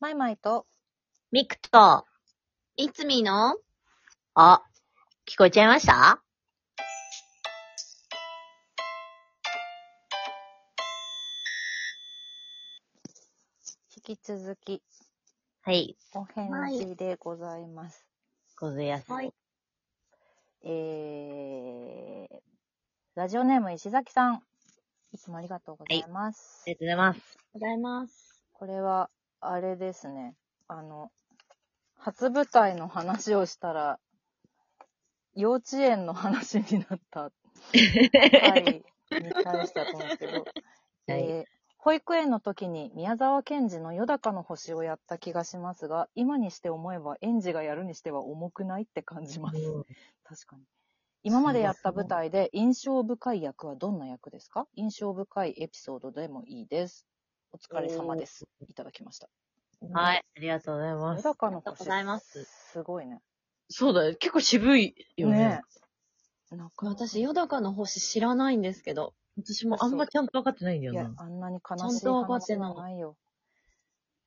マイマイと、ミクと、いつみの？あ、聞こえちゃいました？引き続き、はい。お返事でございます。ごぜやす。はいえー、ラジオネーム石崎さん。いつもありがとうございます。ありがとうございます。ございます。これは、あれですね。あの、初舞台の話をしたら、幼稚園の話になった回に対してだと思うんですけど、えー保育園の時に宮沢賢治のよだかの星をやった気がしますが、今にして思えば園児がやるにしては重くないって感じます。確かに。今までやった舞台で印象深い役はどんな役ですか？印象深いエピソードでもいいです。お疲れ様です。いただきました。はい。ありがとうございまよす。だかの星ありがとうございます。すごいね。そうだよ。結構渋いよね。ねえ。なんか、私、よだかの星知らないんですけど。私もあんまちゃんと分かってないんだよいやな、。あんなに悲ちゃんしいと分かってない話はないよ。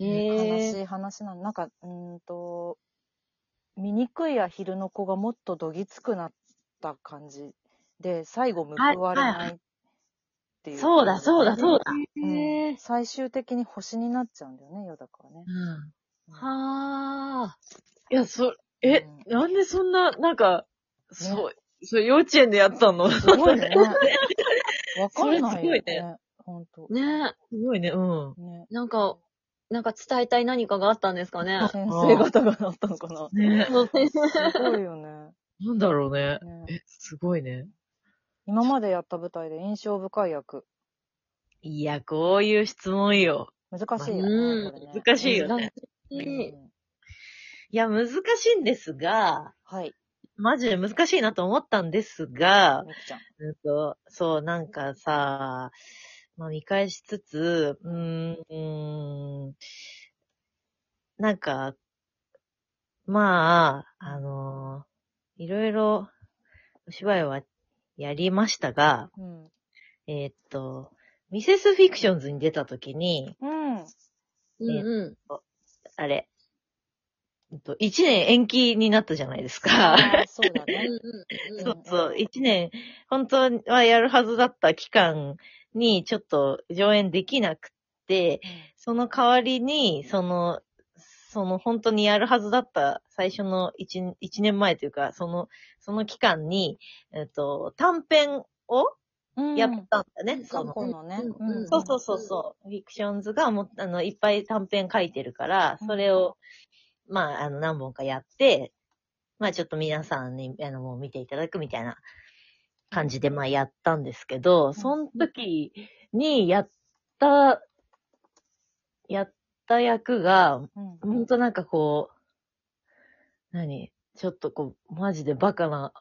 へ悲しえ。い話なの。なんか、うーんと、醜いアヒルの子がもっとどぎつくなった感じで、最後報われないっていう。そうだ、そうだ、そうだ。最終的に星になっちゃうんだよね、ヨダカはね。うん。はあ。いや、そ、え、うんなんでそんな、なんか、そう、そう、幼稚園でやったの？すすごいね。わかんないよそれすごいね。ほんと。ねごいね、うん。ね。なんか、なんか伝えたい何かがあったんですかね？先生方がなったのかな。ねすごいよね。なんだろうね。ねえ、すごいね。今までやった舞台で印象深い役。いや、こういう質問よ。難しいようんね。これね難しいよね。ういいんいや、難しいんですが、はい。マジで難しいなと思ったんですが。うんと、そう、なんかさ、まあ見返しつつ、うーん、うーんなんか、まあ、あのいろいろお芝居はやりましたが、うん。えーっと、ミセスフィクションズに出た時に、うん。うんうあれ、うんと一年延期になったじゃないですか。あーそうだ ん。ね。うんそうそう、一年、本当はやるはずだった期間にちょっと上演できなくて、その代わりに、その、その本当にやるはずだった最初の一一年前というか、その、その期間に、えっと、短編をうん。やったんだね。そ過の去のね。うんうんそうそうそうそう。フィクションズがも、あの、いっぱい短編書いてるから、それを、まあ、あの、何本かやって、まあ、ちょっと皆さんに、あの、もう見ていただくみたいな感じで、まあ、やったんですけど、その時にやった、やった役が、うん。ほんとなんかこう、何？ちょっとこう、マジでバカな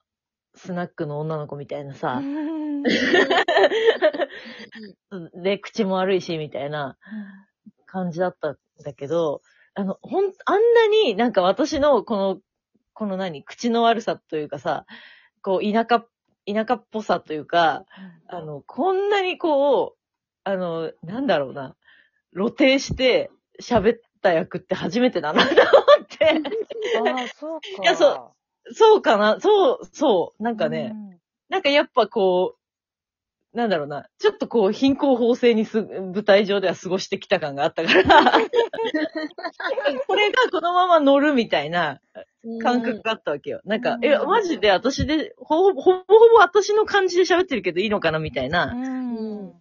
スナックの女の子みたいなさ、で、口も悪いし、みたいな感じだったんだけど、あの、ほん、あんなになんか私のこの、この何、口の悪さというかさ、こう、田舎、田舎っぽさというか、あの、こんなにこう、あの、なんだろうな、露呈して喋った役って初めてだなと思って、ああ、そうか。いやそうそうかな、そう、そう、なんかね、なんかやっぱこう、なんだろうな、ちょっとこう貧困法制にす、舞台上では過ごしてきた感があったから、これがこのまま乗るみたいな感覚があったわけよ。なんか、うんえ、マジで私で、ほぼ、ほぼ私の感じで喋ってるけどいいのかなみたいなうん。うん。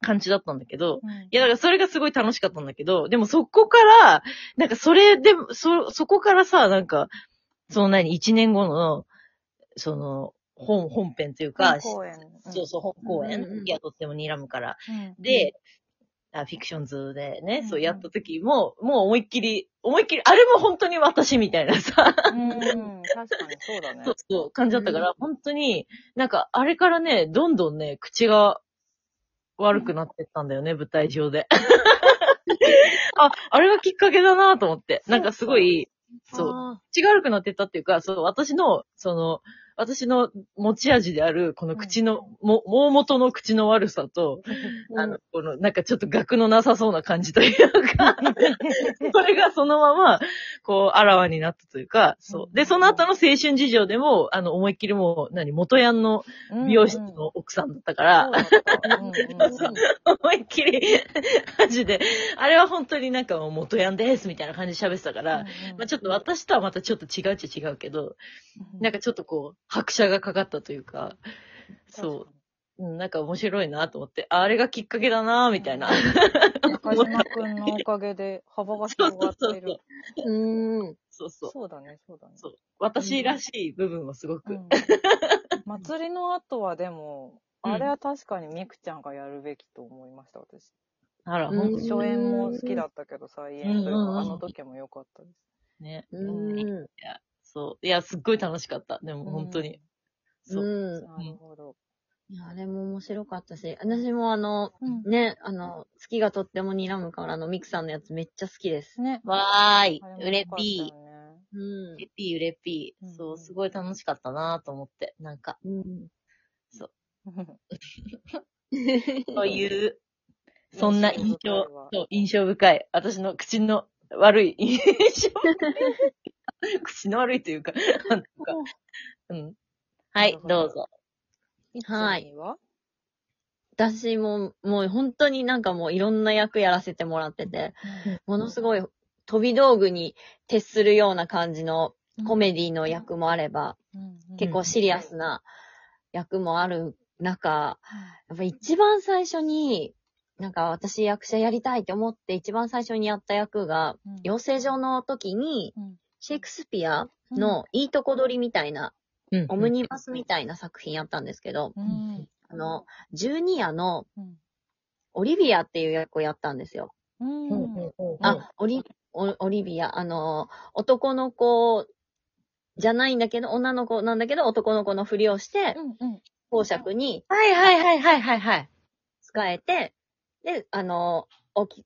感じだったんだけど、うんいや、だからそれがすごい楽しかったんだけど、でもそこから、なんかそれで、そ、そこからさ、なんか、その何、一年後の、その、本、本編というか。そうそう、本公演、うんいや、とっても睨むから。うん。で、あフィクションズでね、うんそうやった時も、もう思いっきり、思いっきり、あれも本当に私みたいなさ、うん、確かにそうだねそう。そう、感じだったから、うん本当に、なんか、あれからね、どんどんね、口が悪くなってったんだよね、舞台上で。あ、あれがきっかけだなと思って。なんかすごい、そう、あ口が悪くなってったっていうか、そう、私の、その、私の持ち味である、この口の、も、大元の口の悪さと、あの、この、なんかちょっと額のなさそうな感じというか、それがそのまま、こう、あらわになったというか、そう。で、その後の青春事情でも、あの、思いっきりもう、何、元ヤンの美容室の奥さんだったから、思いっきり、マジで、あれは本当になんかもう元ヤンです、みたいな感じで喋ってたから、まあちょっと私とはまたちょっと違うっちゃ違うけど、なんかちょっとこう、拍車がかかったというか、そう、うん、なんか面白いなと思って、ああれがきっかけだなみたいな。中島くんのおかげで幅が広がってる。うーん。そうそう。そうだね、そうだね。そう私らしい部分はすごく。うん祭りの後はでも、うんあれは確かにみくちゃんがやるべきと思いました、私。あら、うんほんと初演も好きだったけど、再演というか、あの時も良かったです。ね。うーん。そう。いや、すっごい楽しかった。でも本当に。そう。うん。なるほど。いや、あれも面白かったし、私もあの、うんね、あの、月がとっても睨むからのミクさんのやつめっちゃ好きです。ね。わーいうれったぴー。うんうれぴー、うれぴー。うんそう、すごい楽しかったなと思って。なんか、うん。と いう、そんな印象印象深いわ、そう、印象深い。私の口の悪い印象。口の悪いというか、なんか、うん。はい、ど。うぞ。はい。私も、もう本当になんかもういろんな役やらせてもらってて、ものすごい飛び道具に徹するような感じのコメディの役もあれば、結構シリアスな役もある中、やっぱ一番最初に、なんか私役者やりたいって思って一番最初にやった役が、養成所の時に、シェイクスピアのいいとこ取りみたいな、うんオムニバスみたいな作品やったんですけど、うん。あの、ジュニアのうん。オリビアっていう役をやったんですよ。うん。あ、オリ、オオリビア、あの、男の子じゃないんだけど、女の子なんだけど、男の子のふりをして、公爵にはいはいはいはいはいはい。使えて、で、あの、おき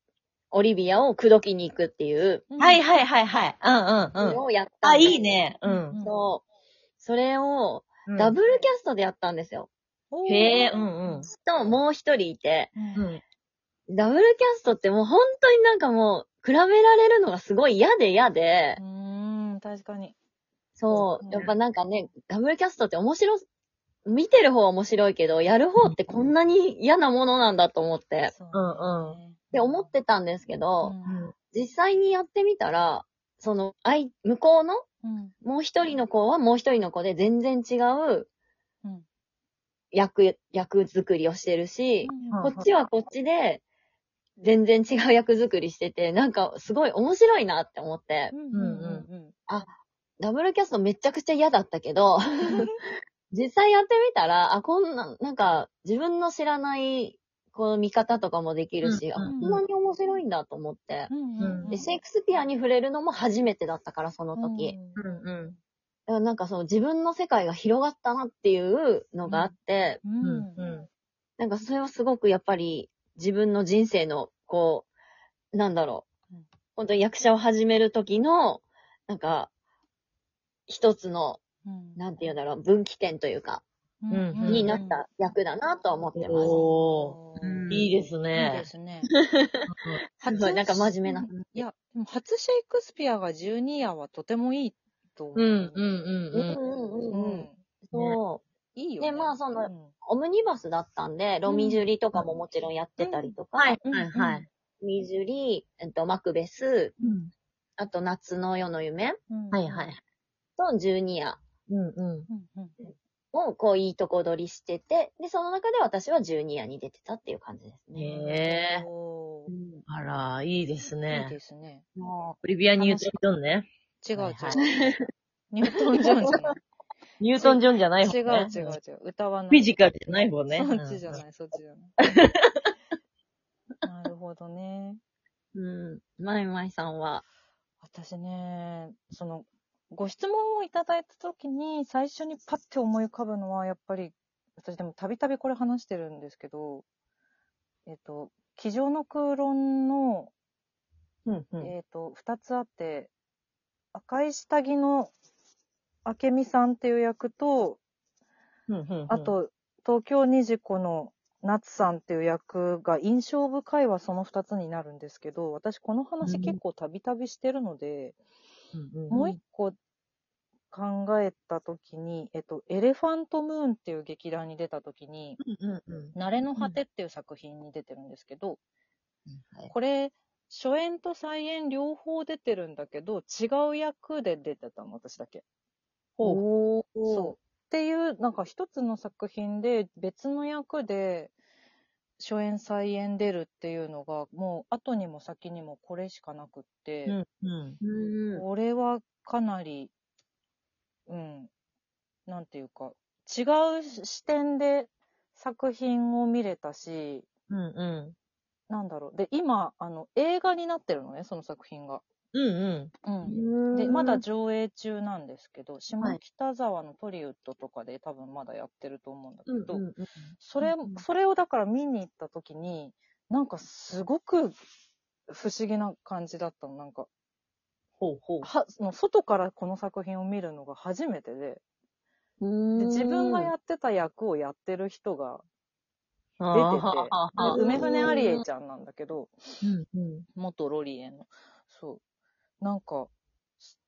オリビアを口説きに行くっていううんはいはいはいはい。うんうんうん。のをやったあ、いい。ね。うん。そう。それを、うんダブルキャストでやったんですよ。へえ、うんうん。と、もう一人いて、うんうん。ダブルキャストってもう本当になんかもう、比べられるのがすごい嫌で嫌で、うーん、確かに。そうう、んやっぱなんかね、ダブルキャストって面白、見てる方は面白いけど、やる方ってこんなに嫌なものなんだと思って、そううんねって思ってたんですけど、うん。実際にやってみたら、その、あい、向こうの、うん。もう一人の子はもう一人の子で全然違ううん。役、役作りをしてるし、うん。こっちはこっちで、全然違う役作りしてて、なんかすごい面白いなって思って、うんうんうんダブルキャストめちゃくちゃ嫌だったけど、実際やってみたら、あ、こんな、なんか自分の知らない、この見方とかもできるし、うんあ、こんなに面白いんだと思って。うんうんうんで、シェイクスピアに触れるのも初めてだったから、その時。うんうん。だからなんかその自分の世界が広がったなっていうのがあって、ううんんうん。なんかそれはすごくやっぱり自分の人生の、こう、なんだろううん。本当に役者を始める時の、なんか、一つの、うんなんていうんだろう、分岐点というか、うんうんになった役だなとは思ってます。おうんー、いいですいいねで。すね。すごいなんか真面目な話。いや、でも初シェイクスピアが12夜はとてもいいと思う。うんうんううんんうん。そう。いいよね。でまあそのうんオムニバスだったんで、ロミジュリとかももちろんやってたりとか、はいうんはいはい。ロミジュリ、えっと、マクベス、うんあと夏の夜の夢うんはいはい。とジュニアうんうん。をこういいとこ取りしてて、で、その中で私はジュニアに出てたっていう感じですね。へえ。おーあら、いいですいいね。ですね。もオリビア・ニュートン・ジョンね。違う違うはいは。ニュートン・ジョンじゃない。ニュートン・ジョンじゃない方違うね。違う違う。歌わない。フィジカルじゃない方ね。そっちじゃない、そっちじゃない。なるほどね。う、うん。まいまいさんは、私ね、その、ご質問をいただいたときに、最初にパッて思い浮かぶのは、やっぱり、私でもたびたびこれ話してるんですけど、えっと、机上の空論の、うんうん。えっと、二つあって、赤い下着の明美さんっていう役と、うんうんうんあ、と、東京虹子の夏さんっていう役が印象深いはその2つになるんですけど、私この話結構たびたびしてるので、うんうんもう一個考えたときに、えっと、エレファントムーンっていう劇団に出たときに、うんうんうん慣れの果てっていう作品に出てるんですけど、はいこれ、初演と再演両方出てるんだけど、違う役で出てたの、私だけ。ほう。おそう。っていう、なんか一つの作品で別の役で初演再演出るっていうのが、もう後にも先にもこれしかなくって、うんうん。うん。これはかなり、うん、なんていうか、違う視点で作品を見れたし、うんうなんだろう。で、今、あの、映画になってるのね、その作品が。ん。うんうん。で、まだ上映中なんですけど、下北沢のトリウッドとかで多分まだやってると思うんだけうん。ど、うんうんそれうん、それをだから見に行った時に、なんかすごく不思議な感じだったの。なんか、ほうほう。は、その外からこの作品を見るのが初めてで、うんで自分がやってた役をやってる人が出出てて、で梅船アリエちゃんなんだけど、うんうん。元ロリエの。そう。なんか、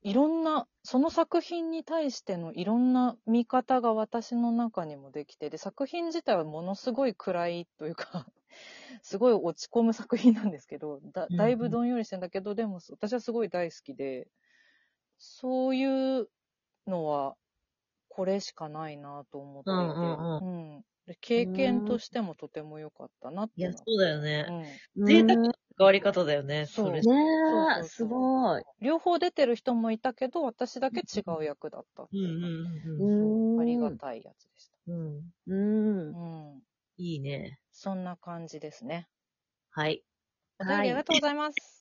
いろんな、その作品に対してのいろんな見方が私の中にもできて、で、作品自体はものすごい暗いというか、すごい落ち込む作品なんですけど、だだいぶどんよりしてんだけど、でも私はすごい大好きで、そういうのは、これしかないなと思っていて、うんうんうん。で経験としてもとても良かったなっていや、そうだよね。うん。贅沢な関わり方だよね。そうれねそうえ、すごい。両方出てる人もいたけど、私だけ違う役だったってうんいううんううん。ん。ありがたいやつでしうん。うんた。。うん。いいね。そんな感じですね。はい。お便りありがとうございます。